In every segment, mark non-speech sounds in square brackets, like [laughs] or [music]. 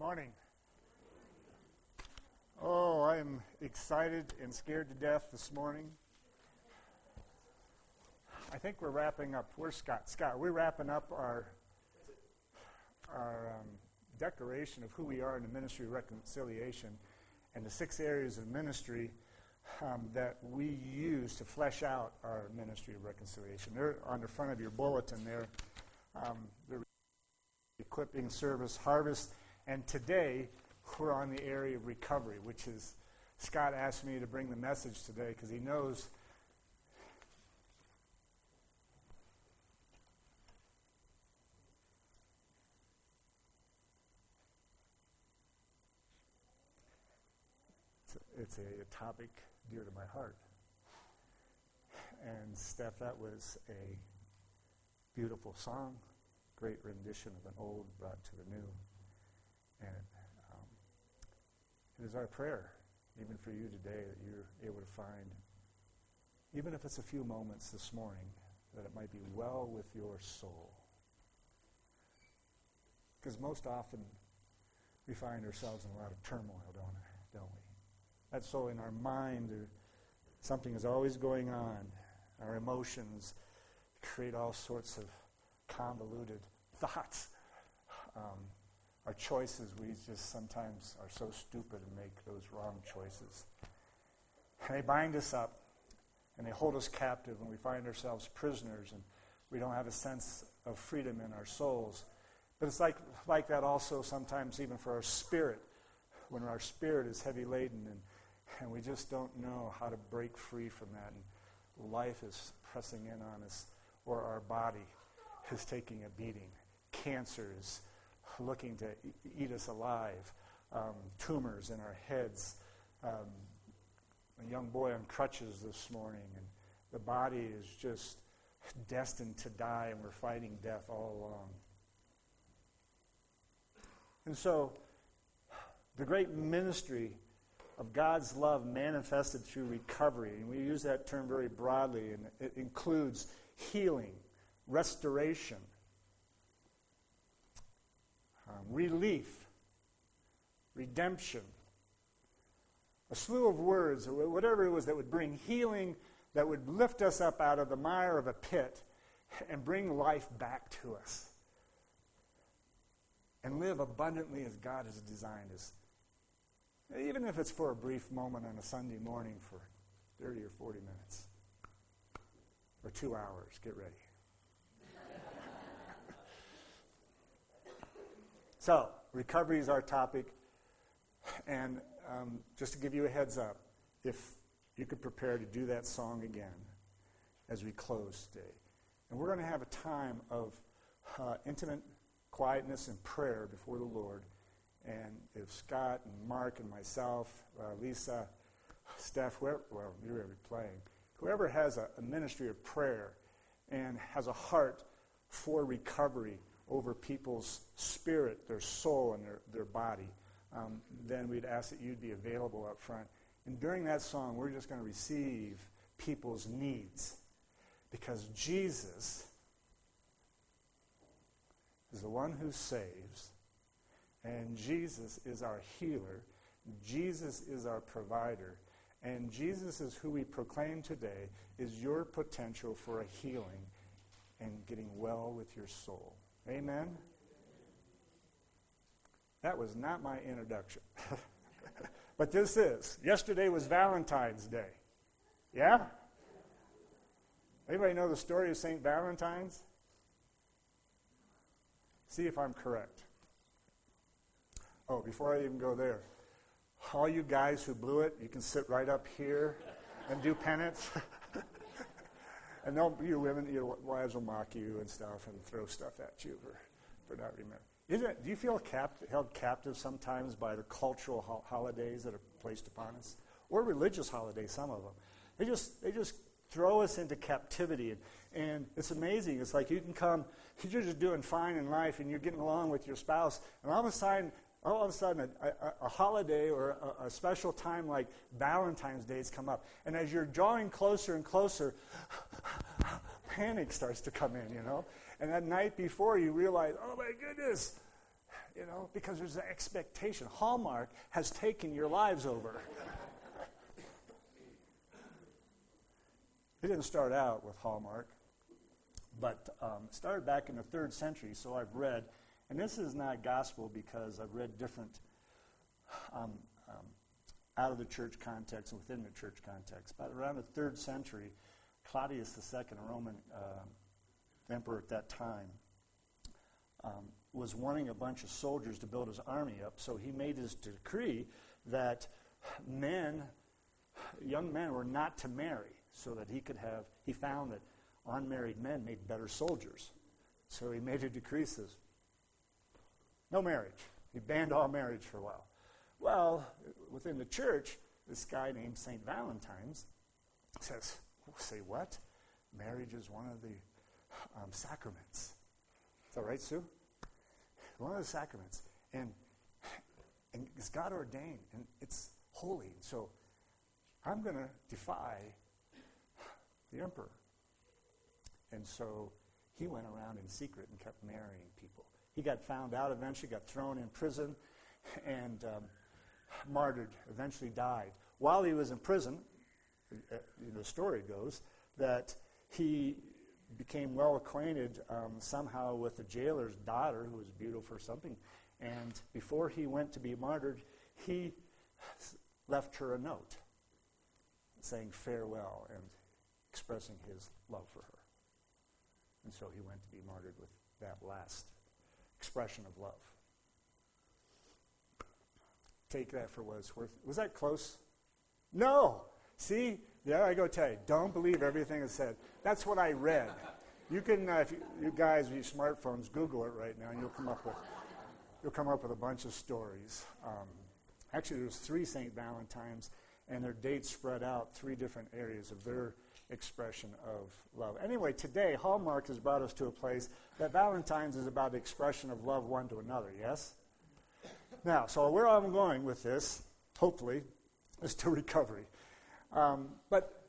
morning. Oh, I am excited and scared to death this morning. I think we're wrapping up. Where's Scott? Scott, we're wrapping up our our um, declaration of who we are in the ministry of reconciliation and the six areas of ministry um, that we use to flesh out our ministry of reconciliation. They're on the front of your bulletin there. Um, the equipping service harvest and today, we're on the area of recovery, which is, Scott asked me to bring the message today because he knows it's a, a topic dear to my heart. And Steph, that was a beautiful song, great rendition of an old brought to the new. And um, it is our prayer, even for you today, that you're able to find, even if it's a few moments this morning, that it might be well with your soul. Because most often we find ourselves in a lot of turmoil, don't, don't we? That's so in our mind, there, something is always going on. Our emotions create all sorts of convoluted [laughs] thoughts. Um, our choices, we just sometimes are so stupid and make those wrong choices. And they bind us up and they hold us captive and we find ourselves prisoners and we don't have a sense of freedom in our souls. But it's like, like that also sometimes even for our spirit, when our spirit is heavy laden and, and we just don't know how to break free from that. And life is pressing in on us, or our body is taking a beating. Cancer is looking to eat us alive, um, tumors in our heads. Um, a young boy on crutches this morning, and the body is just destined to die, and we're fighting death all along. And so, the great ministry of God's love manifested through recovery, and we use that term very broadly, and it includes healing, restoration, um, relief, redemption, a slew of words, or whatever it was that would bring healing, that would lift us up out of the mire of a pit and bring life back to us. And live abundantly as God has designed us. Even if it's for a brief moment on a Sunday morning for 30 or 40 minutes. Or two hours. Get ready. So, recovery is our topic. And um, just to give you a heads up, if you could prepare to do that song again as we close today. And we're going to have a time of uh, intimate quietness and prayer before the Lord. And if Scott and Mark and myself, uh, Lisa, Steph, whoever, well, you're playing, whoever has a, a ministry of prayer and has a heart for recovery over people's spirit, their soul, and their, their body, um, then we'd ask that you'd be available up front. And during that song, we're just going to receive people's needs because Jesus is the one who saves, and Jesus is our healer, Jesus is our provider, and Jesus is who we proclaim today is your potential for a healing and getting well with your soul. Amen? That was not my introduction. [laughs] but this is. Yesterday was Valentine's Day. Yeah? Anybody know the story of St. Valentine's? See if I'm correct. Oh, before I even go there, all you guys who blew it, you can sit right up here and do penance. [laughs] And they'll, you women, your wives will mock you and stuff and throw stuff at you for, for not remembering. It, do you feel held captive sometimes by the cultural ho- holidays that are placed upon us? Or religious holidays, some of them. They just, they just throw us into captivity. And, and it's amazing. It's like you can come, you're just doing fine in life and you're getting along with your spouse, and all of a sudden, all of a sudden a, a, a holiday or a, a, special time like Valentine's Day has come up. And as you're drawing closer and closer, [laughs] panic starts to come in, you know. And that night before, you realize, oh my goodness, you know, because there's an expectation. Hallmark has taken your lives over. [laughs] it didn't start out with Hallmark, but um, started back in the third century, so I've read. And this is not gospel because I've read different um, um, out of the church context and within the church context. But around the third century, Claudius II, a Roman uh, emperor at that time, um, was wanting a bunch of soldiers to build his army up. So he made his decree that men, young men, were not to marry, so that he could have. He found that unmarried men made better soldiers. So he made a decree says, no marriage. He banned all marriage for a while. Well, within the church, this guy named St. Valentine's says, say what? Marriage is one of the um, sacraments. Is that right, Sue? One of the sacraments. And, and it's God ordained, and it's holy. So I'm going to defy the emperor. And so he went around in secret and kept marrying people. He got found out eventually, got thrown in prison, and um, martyred, eventually died. While he was in prison, uh, the story goes that he became well acquainted um, somehow with the jailer's daughter, who was beautiful or something. And before he went to be martyred, he left her a note saying farewell and expressing his love for her. And so he went to be martyred with that last expression of love. Take that for what it's worth. Was that close? No. See, there I go tell you. Don't believe everything is said. That's what I read. You can, uh, if you, you guys with your smartphones, Google it right now, and you'll come up with you'll come up with a bunch of stories. Um, actually, there's three St. Valentines, and their dates spread out three different areas of their expression of love. Anyway, today Hallmark has brought us to a place that Valentine's is about the expression of love one to another. Yes. Now, so where I'm going with this, hopefully, is to [laughs] recovery. Um, but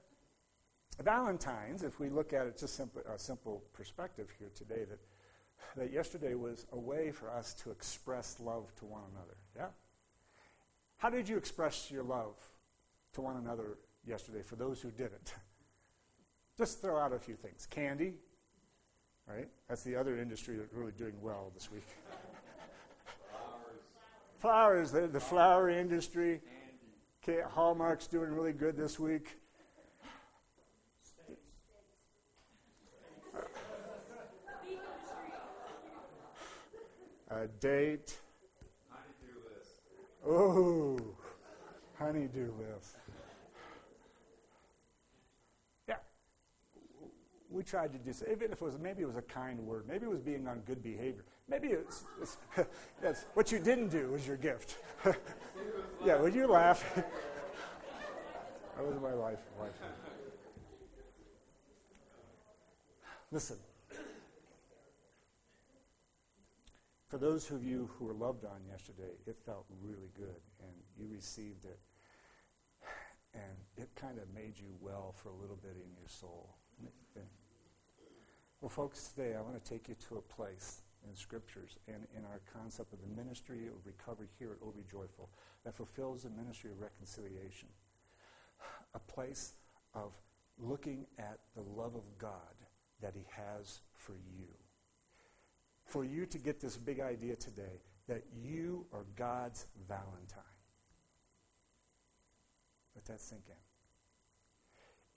Valentine's, if we look at it just simple, a simple perspective here today, that, that yesterday was a way for us to express love to one another. Yeah? How did you express your love to one another yesterday for those who didn't? [laughs] Just throw out a few things. Candy, right? That's the other industry that's really doing well this week. Flowers. Flowers, the, the flower industry. Hallmark's doing really good this week. A date. Honeydew list. Oh, honeydew list. We tried to do so, even if it was maybe it was a kind word, maybe it was being on good behavior. Maybe it's, it's [laughs] what you didn't do was your gift. [laughs] yeah, would you laugh? [laughs] that was my life. life. Listen. For those of you who were loved on yesterday, it felt really good, and you received it, and it kind of made you well for a little bit in your soul. Well, folks, today I want to take you to a place in scriptures and in our concept of the ministry of recovery here at O Be Joyful that fulfills the ministry of reconciliation. A place of looking at the love of God that he has for you. For you to get this big idea today that you are God's Valentine. Let that sink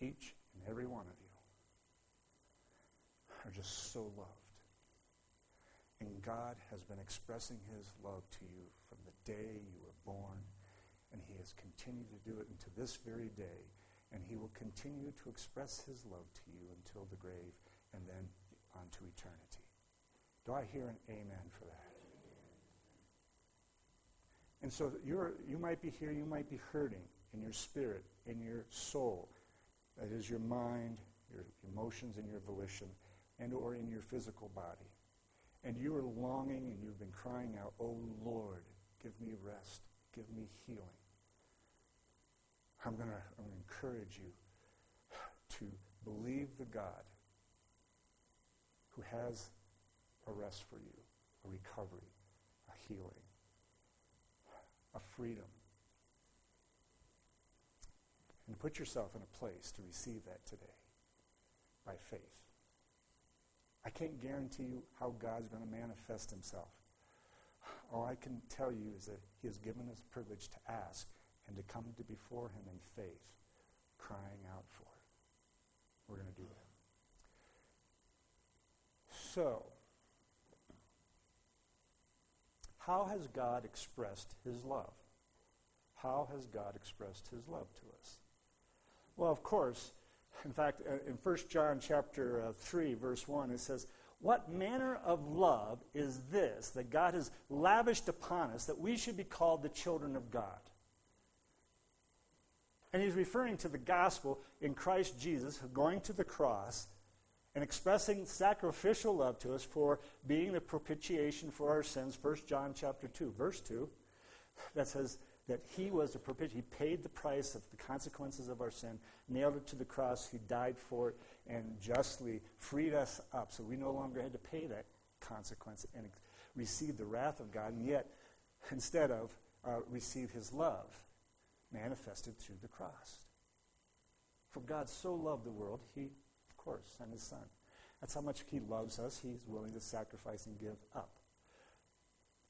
in. Each and every one of you are just so loved. And God has been expressing his love to you from the day you were born, and he has continued to do it until this very day, and he will continue to express his love to you until the grave and then on to eternity. Do I hear an amen for that? And so you're, you might be here, you might be hurting in your spirit, in your soul. That is your mind, your emotions, and your volition, and or in your physical body and you are longing and you've been crying out, Oh Lord, give me rest, give me healing. I'm going to encourage you to believe the God who has a rest for you, a recovery, a healing, a freedom. And put yourself in a place to receive that today by faith. I can't guarantee you how God's going to manifest himself. All I can tell you is that he has given us privilege to ask and to come to before him in faith, crying out for it. We're going to do that. So, how has God expressed his love? How has God expressed his love to us? Well, of course, in fact, uh, in 1 John chapter uh, 3, verse 1, it says, What manner of love is this that God has lavished upon us that we should be called the children of God? And he's referring to the gospel in Christ Jesus going to the cross and expressing sacrificial love to us for being the propitiation for our sins. 1 John chapter 2, verse 2, that says, that he was the propitiation. He paid the price of the consequences of our sin, nailed it to the cross. He died for it and justly freed us up so we no longer had to pay that consequence and receive the wrath of God, and yet, instead of, uh, receive his love manifested through the cross. For God so loved the world, he, of course, sent his son. That's how much he loves us. He's willing to sacrifice and give up.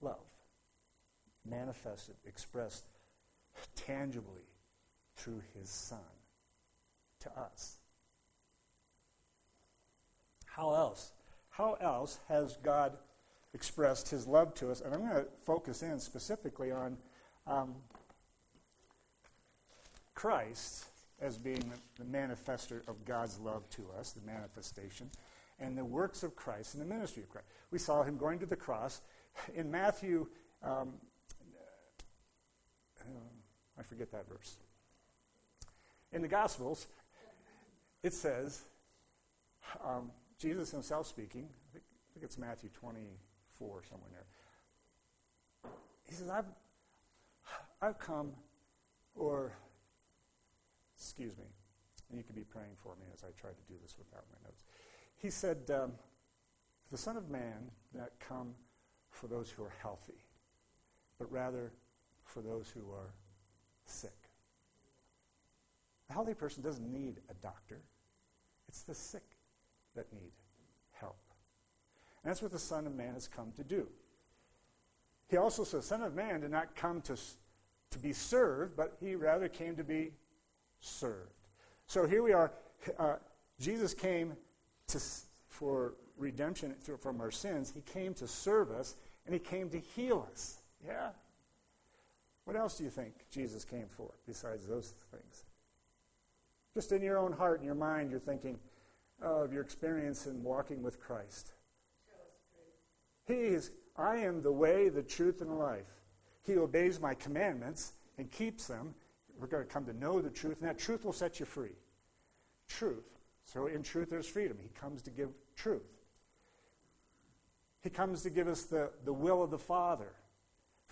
Love manifested, expressed tangibly through his Son to us. How else? How else has God expressed his love to us? And I'm going to focus in specifically on um, Christ as being the, the manifester of God's love to us, the manifestation, and the works of Christ and the ministry of Christ. We saw him going to the cross. In Matthew um, I forget that verse. In the Gospels, it says, um, Jesus himself speaking, I think, I think, it's Matthew 24, somewhere there. He says, I've, I've come, or, excuse me, and you can be praying for me as I try to do this without my notes. He said, um, The Son of Man not come for those who are healthy, but rather for those who are sick. A healthy person doesn't need a doctor. It's the sick that need help. And that's what the Son of Man has come to do. He also says, Son of Man did not come to, to be served, but he rather came to be served. So here we are. Uh, Jesus came to, for redemption from our sins. He came to serve us, and he came to heal us. Yeah? What else do you think Jesus came for besides those things? Just in your own heart and your mind, you're thinking of your experience in walking with Christ. He is, I am the way, the truth, and the life. He obeys my commandments and keeps them. We're going to come to know the truth, and that truth will set you free. Truth. So in truth, there's freedom. He comes to give truth. He comes to give us the, the will of the Father.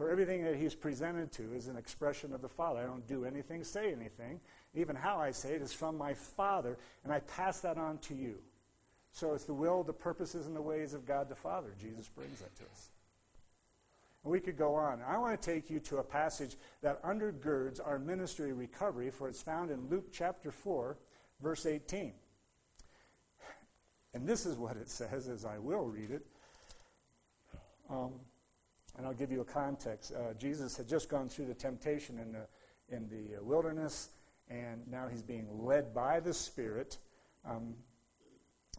For everything that he's presented to is an expression of the Father. I don't do anything, say anything. Even how I say it is from my Father, and I pass that on to you. So it's the will, the purposes, and the ways of God the Father. Jesus brings that to us. And we could go on. I want to take you to a passage that undergirds our ministry recovery, for it's found in Luke chapter 4, verse 18. And this is what it says, as I will read it. Um, and I'll give you a context. Uh, Jesus had just gone through the temptation in the, in the uh, wilderness, and now he's being led by the Spirit um,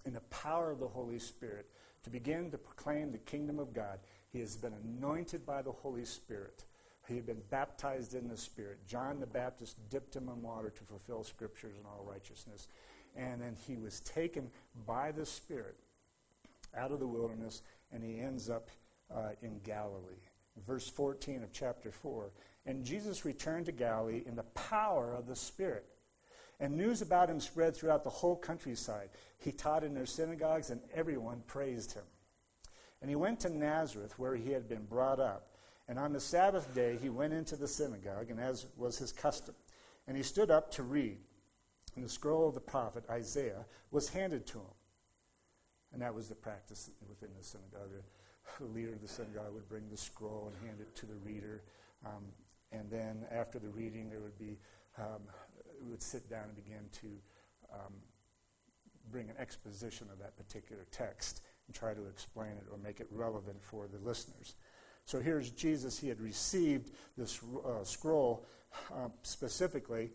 in the power of the Holy Spirit to begin to proclaim the kingdom of God. He has been anointed by the Holy Spirit. He had been baptized in the Spirit. John the Baptist dipped him in water to fulfill scriptures and all righteousness. And then he was taken by the Spirit out of the wilderness, and he ends up uh, in Galilee. Verse 14 of chapter 4. And Jesus returned to Galilee in the power of the Spirit. And news about him spread throughout the whole countryside. He taught in their synagogues, and everyone praised him. And he went to Nazareth, where he had been brought up. And on the Sabbath day, he went into the synagogue, and as was his custom. And he stood up to read. And the scroll of the prophet Isaiah was handed to him. And that was the practice within the synagogue. The leader of the synagogue would bring the scroll and hand it to the reader. Um, and then after the reading, there would be, um, we would sit down and begin to um, bring an exposition of that particular text and try to explain it or make it relevant for the listeners. So here's Jesus. He had received this uh, scroll uh, specifically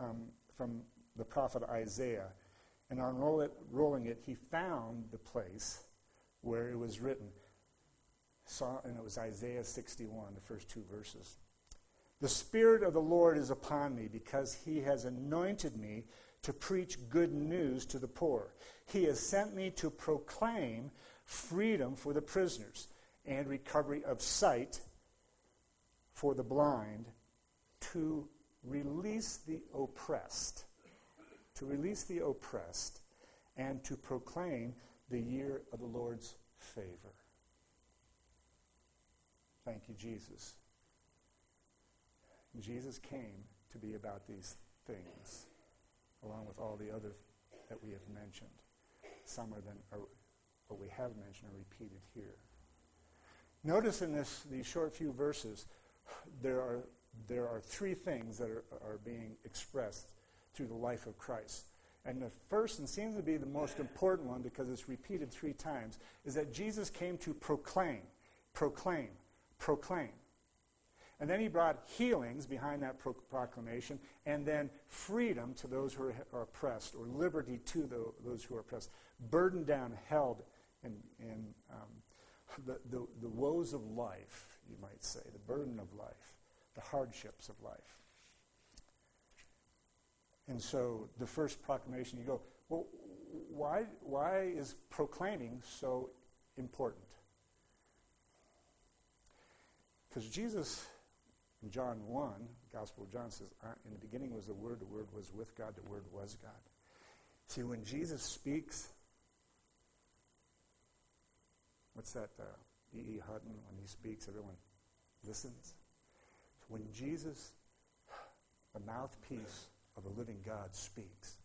um, from the prophet Isaiah. And on rolling it, he found the place where it was written. Saw, and it was Isaiah 61, the first two verses. The Spirit of the Lord is upon me because he has anointed me to preach good news to the poor. He has sent me to proclaim freedom for the prisoners and recovery of sight for the blind, to release the oppressed, to release the oppressed, and to proclaim the year of the Lord's favor. Thank you, Jesus. Jesus came to be about these things, along with all the other that we have mentioned. Some are then, or, or we have mentioned, are repeated here. Notice in this, these short few verses, there are, there are three things that are, are being expressed through the life of Christ. And the first, and seems to be the most important one because it's repeated three times, is that Jesus came to proclaim, proclaim, proclaim. And then he brought healings behind that pro- proclamation, and then freedom to those who are, oppressed, or liberty to the, those who are oppressed, burdened down, held in, in um, the, the, the woes of life, you might say, the burden of life, the hardships of life. And so the first proclamation, you go, well, why, why is proclaiming so important? Because Jesus, in John 1, the Gospel of John says, in the beginning was the Word, the Word was with God, the Word was God. See, when Jesus speaks, what's that? Uh, e. E. Hutton, when he speaks, everyone listens. When Jesus, the mouthpiece of the living God, speaks,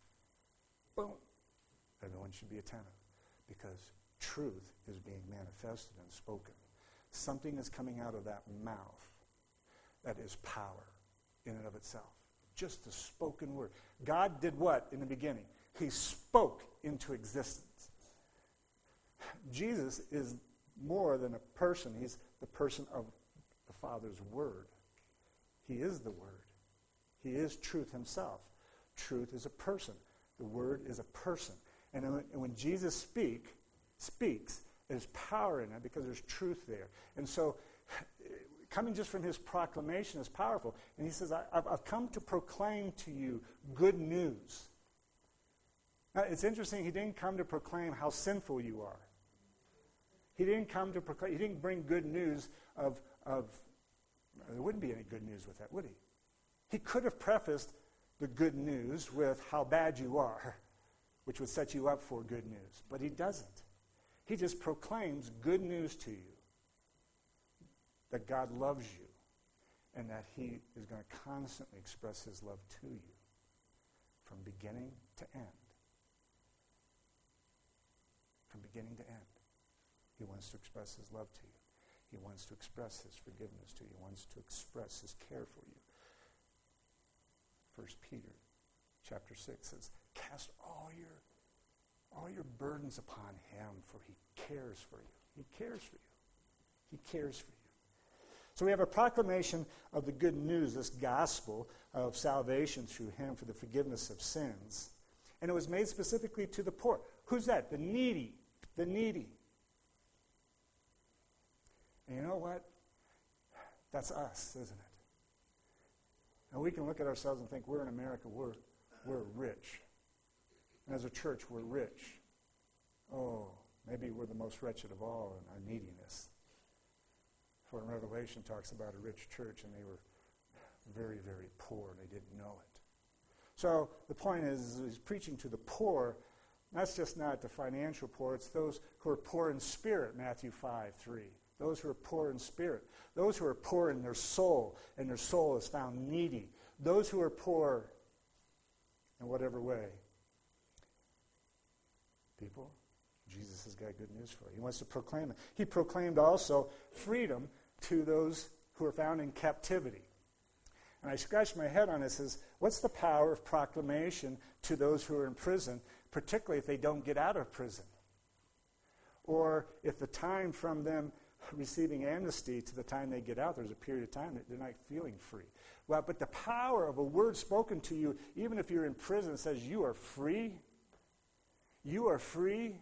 boom, everyone should be attentive because truth is being manifested and spoken. Something is coming out of that mouth that is power in and of itself. Just the spoken word. God did what in the beginning? He spoke into existence. Jesus is more than a person, he's the person of the Father's Word. He is the Word. He is truth himself. Truth is a person. The Word is a person. And when Jesus speak, speaks, there's power in it because there's truth there. And so, coming just from his proclamation is powerful. And he says, I've come to proclaim to you good news. Now, it's interesting, he didn't come to proclaim how sinful you are. He didn't come to proclaim, he didn't bring good news of, of, there wouldn't be any good news with that, would he? He could have prefaced the good news with how bad you are, which would set you up for good news. But he doesn't. He just proclaims good news to you that God loves you and that he is going to constantly express his love to you from beginning to end. From beginning to end. He wants to express his love to you. He wants to express his forgiveness to you. He wants to express his care for you. 1 Peter chapter 6 says, Cast all your all your burdens upon him, for he cares for you. He cares for you. He cares for you. So we have a proclamation of the good news, this gospel of salvation through him for the forgiveness of sins. And it was made specifically to the poor. Who's that? The needy. The needy. And you know what? That's us, isn't it? And we can look at ourselves and think we're in America, we're, we're rich. And as a church, we're rich. Oh, maybe we're the most wretched of all in our neediness. For in Revelation talks about a rich church and they were very, very poor and they didn't know it. So the point is, he's preaching to the poor. That's just not the financial poor, it's those who are poor in spirit, Matthew 5 3 those who are poor in spirit, those who are poor in their soul, and their soul is found needy, those who are poor in whatever way. People, Jesus has got good news for you. He wants to proclaim it. He proclaimed also freedom to those who are found in captivity. And I scratched my head on this as what's the power of proclamation to those who are in prison, particularly if they don't get out of prison? Or if the time from them receiving amnesty to the time they get out, there's a period of time that they're not feeling free. Well, but the power of a word spoken to you, even if you're in prison, says you are free. You are free.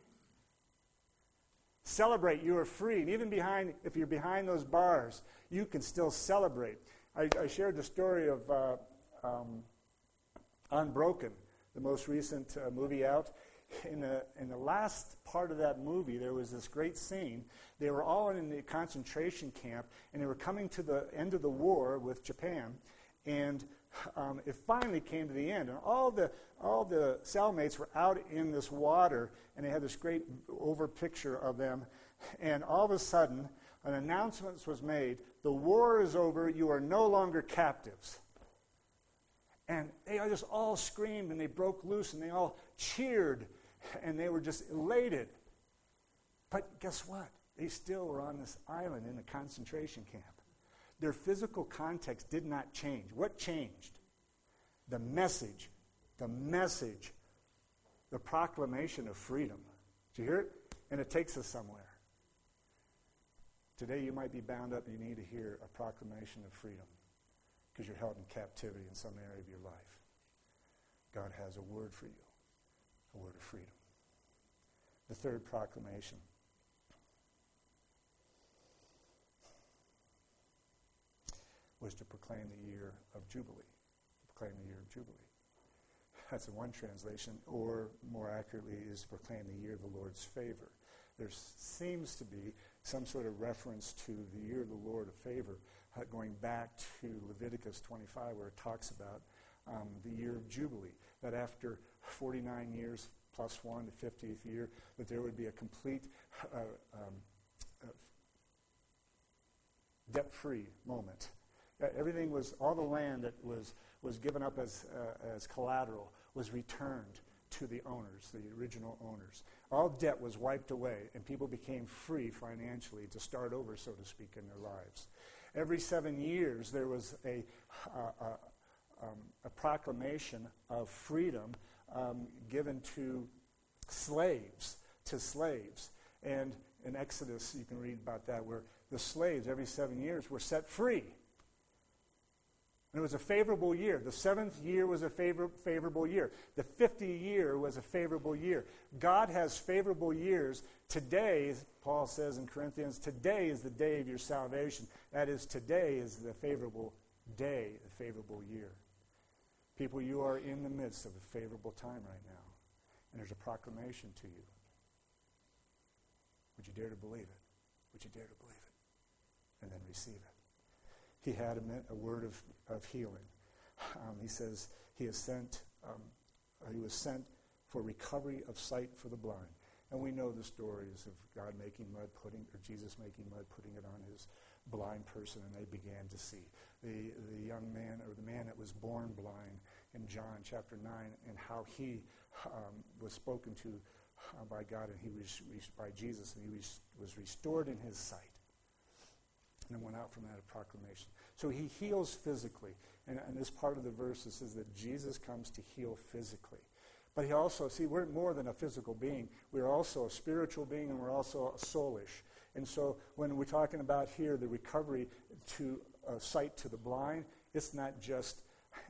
Celebrate, you are free. And even behind, if you're behind those bars, you can still celebrate. I, I shared the story of uh, um, Unbroken, the most recent uh, movie out. In the, in the last part of that movie, there was this great scene. They were all in the concentration camp, and they were coming to the end of the war with Japan. And um, it finally came to the end, and all the all the cellmates were out in this water, and they had this great over picture of them. And all of a sudden, an announcement was made: "The war is over. You are no longer captives." And they just all screamed and they broke loose and they all cheered and they were just elated. But guess what? They still were on this island in a concentration camp. Their physical context did not change. What changed? The message, the message, the proclamation of freedom. Did you hear it? And it takes us somewhere. Today you might be bound up, and you need to hear a proclamation of freedom because you're held in captivity in some area of your life. God has a word for you, a word of freedom. The third proclamation. Was to proclaim the year of Jubilee. Proclaim the year of Jubilee. That's one translation, or more accurately, is to proclaim the year of the Lord's favor. There seems to be some sort of reference to the year of the Lord of favor uh, going back to Leviticus 25, where it talks about um, the year of Jubilee, that after 49 years plus one, the 50th year, that there would be a complete uh, um, uh, debt-free moment everything was, all the land that was, was given up as, uh, as collateral was returned to the owners, the original owners. All debt was wiped away, and people became free financially to start over, so to speak, in their lives. Every seven years, there was a, uh, um, a proclamation of freedom um, given to slaves, to slaves. And in Exodus, you can read about that, where the slaves, every seven years, were set free and it was a favorable year. The seventh year was a favor- favorable year. The 50 year was a favorable year. God has favorable years. Today, Paul says in Corinthians, today is the day of your salvation. That is, today is the favorable day, the favorable year. People, you are in the midst of a favorable time right now. And there's a proclamation to you. Would you dare to believe it? Would you dare to believe it? And then receive it he had a, a word of, of healing. Um, he says he sent, um, he was sent for recovery of sight for the blind. And we know the stories of God making mud pudding, or Jesus making mud, putting it on his blind person, and they began to see. The, the young man, or the man that was born blind in John chapter 9, and how he um, was spoken to uh, by God, and he was, by Jesus, and he was, was restored in his sight and went out from that a proclamation. So he heals physically. And, and this part of the verse it says that Jesus comes to heal physically. But he also, see, we're more than a physical being. We're also a spiritual being and we're also a soulish. And so when we're talking about here the recovery to uh, sight to the blind, it's not just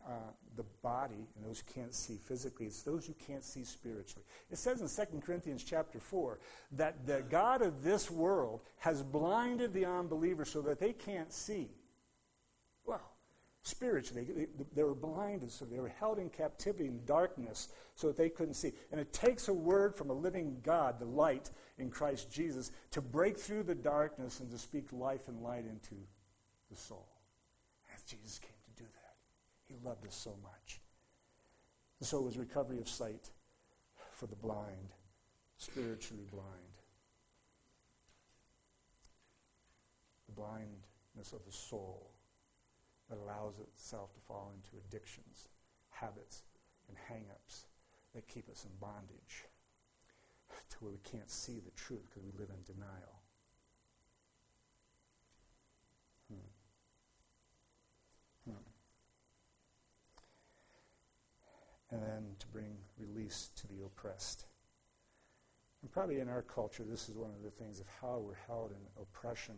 uh, the body and those who can't see physically. It's those who can't see spiritually. It says in 2 Corinthians chapter 4 that the God of this world has blinded the unbelievers so that they can't see. Well, spiritually, they, they were blinded, so they were held in captivity in darkness so that they couldn't see. And it takes a word from a living God, the light in Christ Jesus, to break through the darkness and to speak life and light into the soul. As Jesus came he loved us so much. And so it was recovery of sight for the blind, spiritually blind. The blindness of the soul that allows itself to fall into addictions, habits, and hang-ups that keep us in bondage. to where we can't see the truth because we live in denial. And then to bring release to the oppressed. And probably in our culture, this is one of the things of how we're held in oppression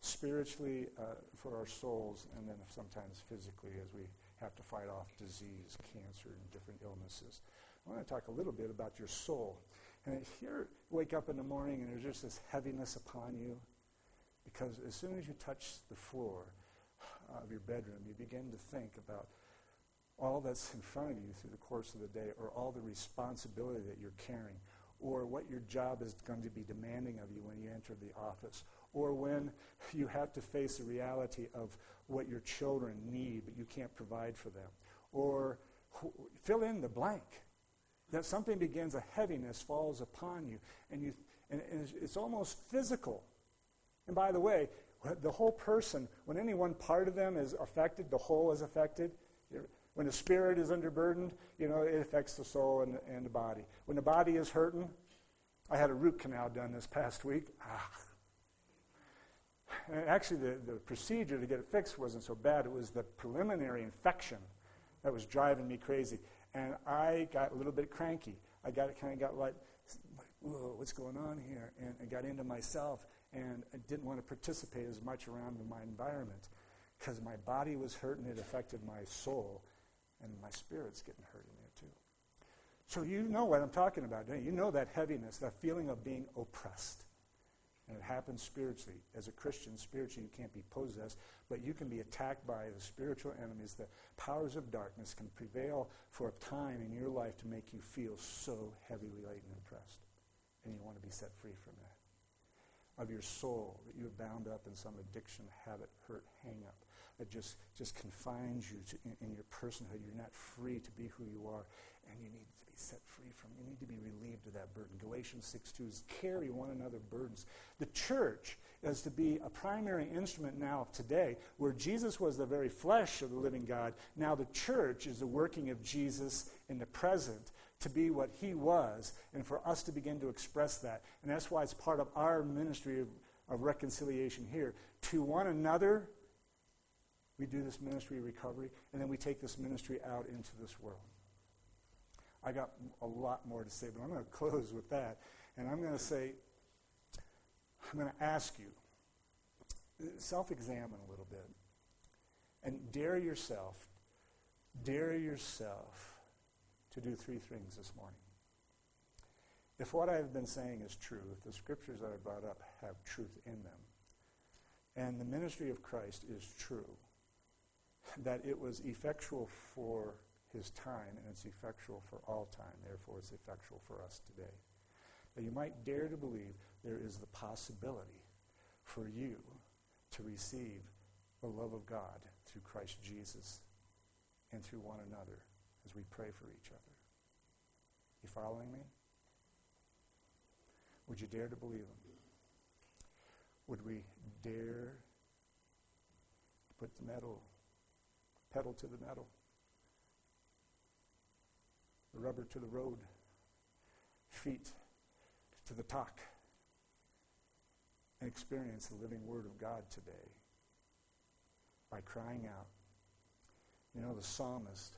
spiritually uh, for our souls, and then sometimes physically as we have to fight off disease, cancer, and different illnesses. I want to talk a little bit about your soul. And if here, wake up in the morning and there's just this heaviness upon you, because as soon as you touch the floor of your bedroom, you begin to think about all that's in front of you through the course of the day, or all the responsibility that you're carrying, or what your job is going to be demanding of you when you enter the office, or when you have to face the reality of what your children need, but you can't provide for them, or fill in the blank. That something begins, a heaviness falls upon you, and, you, and, and it's almost physical. And by the way, the whole person, when any one part of them is affected, the whole is affected. When the spirit is underburdened, you know, it affects the soul and, and the body. When the body is hurting, I had a root canal done this past week. Ah. And actually, the, the procedure to get it fixed wasn't so bad. It was the preliminary infection that was driving me crazy. And I got a little bit cranky. I got kind of got like, whoa, what's going on here? And I got into myself and I didn't want to participate as much around my environment because my body was hurting. It affected my soul and my spirit's getting hurt in there too. So you know what I'm talking about, don't you? You know that heaviness, that feeling of being oppressed. And it happens spiritually. As a Christian, spiritually, you can't be possessed, but you can be attacked by the spiritual enemies. The powers of darkness can prevail for a time in your life to make you feel so heavily laden and oppressed. And you want to be set free from that. Of your soul, that you have bound up in some addiction, habit, hurt, hang up that just, just confines you to, in, in your personhood. You're not free to be who you are, and you need to be set free from. You need to be relieved of that burden. Galatians 6 2 is carry one another burdens. The church is to be a primary instrument now of today, where Jesus was the very flesh of the living God. Now the church is the working of Jesus in the present to be what he was, and for us to begin to express that. And that's why it's part of our ministry of, of reconciliation here. To one another, we do this ministry recovery, and then we take this ministry out into this world. I got a lot more to say, but I'm going [laughs] to close with that. And I'm going to say, I'm going to ask you, self examine a little bit, and dare yourself, dare yourself to do three things this morning. If what I've been saying is true, if the scriptures that I brought up have truth in them, and the ministry of Christ is true, that it was effectual for his time and it's effectual for all time. Therefore, it's effectual for us today. That you might dare to believe there is the possibility for you to receive the love of God through Christ Jesus and through one another as we pray for each other. You following me? Would you dare to believe him? Would we dare to put the metal pedal to the metal, the rubber to the road, feet to the talk, and experience the living Word of God today by crying out. You know, the psalmist,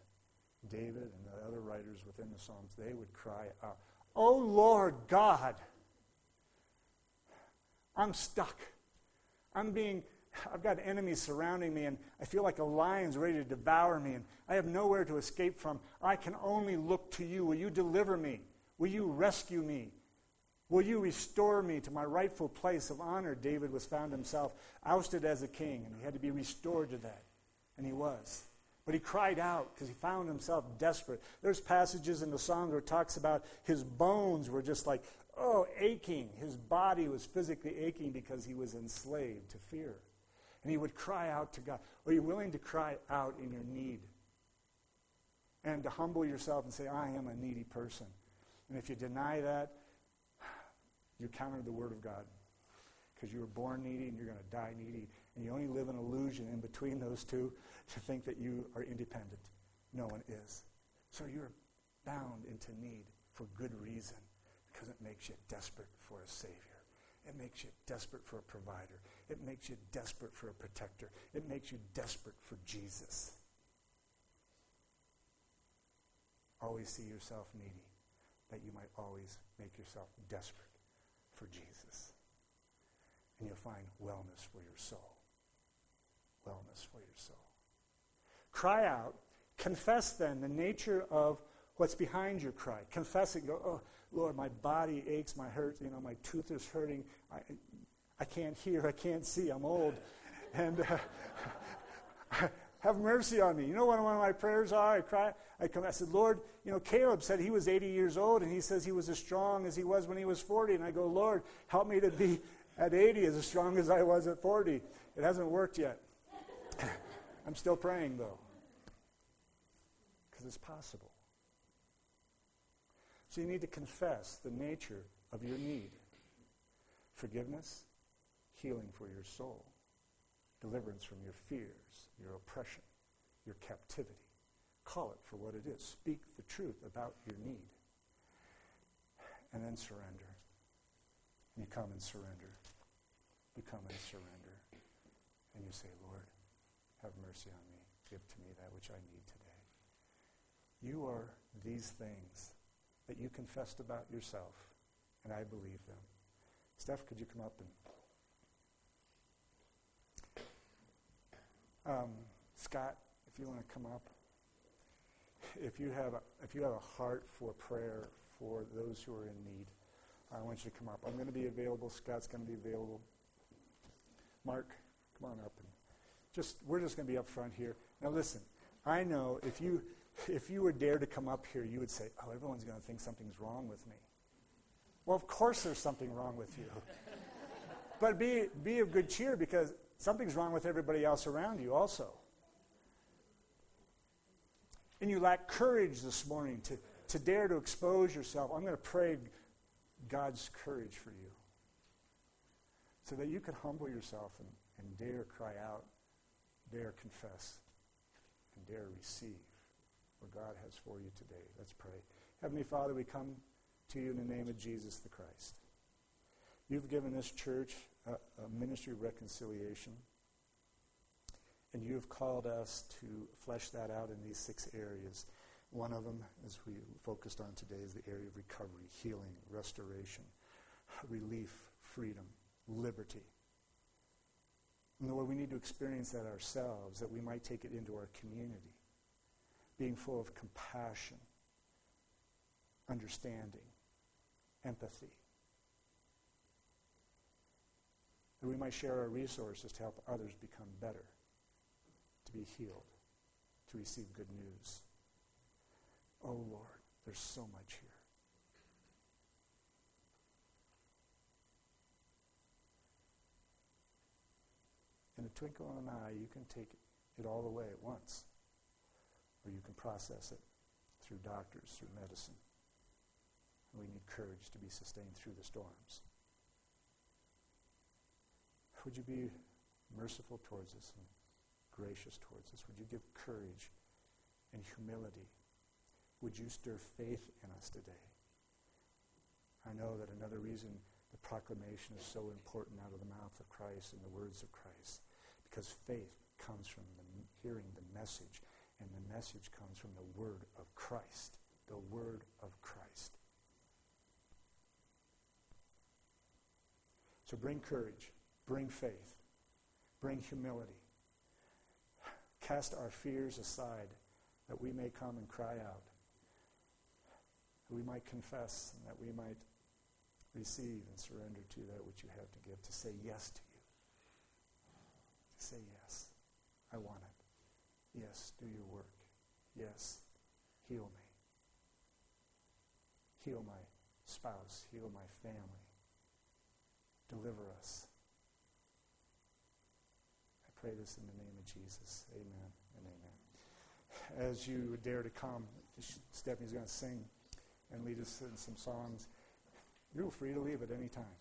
David, and the other writers within the Psalms, they would cry out, Oh Lord God, I'm stuck. I'm being I've got enemies surrounding me, and I feel like a lion's ready to devour me, and I have nowhere to escape from. I can only look to you. Will you deliver me? Will you rescue me? Will you restore me to my rightful place of honor? David was found himself ousted as a king, and he had to be restored to that. And he was. But he cried out because he found himself desperate. There's passages in the Psalms where it talks about his bones were just like, oh, aching. His body was physically aching because he was enslaved to fear and he would cry out to God. Are you willing to cry out in your need? And to humble yourself and say, I am a needy person. And if you deny that, you counter the Word of God. Because you were born needy and you're going to die needy. And you only live an illusion in between those two to think that you are independent. No one is. So you're bound into need for good reason. Because it makes you desperate for a Savior. It makes you desperate for a provider. It makes you desperate for a protector. It makes you desperate for Jesus. Always see yourself needy, that you might always make yourself desperate for Jesus. And you'll find wellness for your soul. Wellness for your soul. Cry out. Confess then the nature of what's behind your cry. Confess it. Go, oh, Lord, my body aches, my hurt, you know, my tooth is hurting. I, I can't hear, I can't see, I'm old. And uh, [laughs] have mercy on me. You know what one of my prayers are? I cry, I come, I said, Lord, you know, Caleb said he was 80 years old and he says he was as strong as he was when he was 40. And I go, Lord, help me to be at 80 as strong as I was at 40. It hasn't worked yet. [laughs] I'm still praying though. Because it's possible. So you need to confess the nature of your need forgiveness, healing for your soul, deliverance from your fears, your oppression, your captivity. Call it for what it is. Speak the truth about your need. And then surrender. You come and surrender. You come and surrender. And you say, Lord, have mercy on me. Give to me that which I need today. You are these things that you confessed about yourself, and I believe them. Steph, could you come up and um, Scott, if you want to come up, if you have a, if you have a heart for prayer for those who are in need, I want you to come up. I'm going to be available. Scott's going to be available. Mark, come on up and just we're just going to be up front here. Now listen, I know if you if you were dare to come up here, you would say, oh, everyone's going to think something's wrong with me. Well, of course there's something wrong with you. [laughs] but be, be of good cheer because something's wrong with everybody else around you also. And you lack courage this morning to, to dare to expose yourself. I'm going to pray God's courage for you so that you can humble yourself and, and dare cry out, dare confess, and dare receive what God has for you today. Let's pray. Heavenly Father, we come to you in the name of Jesus the Christ. You've given this church a, a ministry of reconciliation, and you have called us to flesh that out in these six areas. One of them, as we focused on today, is the area of recovery, healing, restoration, relief, freedom, liberty. And the Lord, we need to experience that ourselves, that we might take it into our community being full of compassion, understanding, empathy. That we might share our resources to help others become better, to be healed, to receive good news. Oh Lord, there's so much here. In a twinkle of an eye, you can take it all away at once or you can process it through doctors, through medicine. we need courage to be sustained through the storms. Would you be merciful towards us and gracious towards us? Would you give courage and humility? Would you stir faith in us today? I know that another reason the proclamation is so important out of the mouth of Christ and the words of Christ, because faith comes from the, hearing the message and the message comes from the Word of Christ. The Word of Christ. So bring courage, bring faith, bring humility. Cast our fears aside that we may come and cry out, that we might confess, and that we might receive and surrender to that which you have to give, to say yes to you. To say yes. I want it. Yes, do your work. Yes, heal me. Heal my spouse. Heal my family. Deliver us. Pray this in the name of Jesus. Amen and amen. As you dare to come, Stephanie's going to sing and lead us in some songs. You're free to leave at any time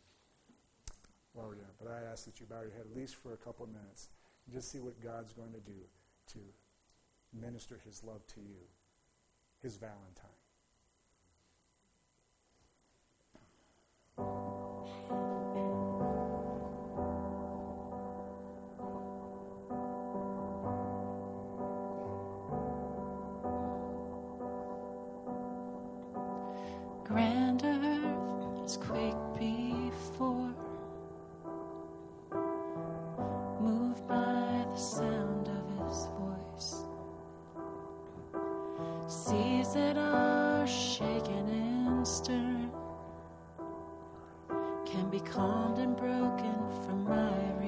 while we're it. But I ask that you bow your head at least for a couple of minutes and just see what God's going to do to minister his love to you, his Valentine. be calmed and broken from my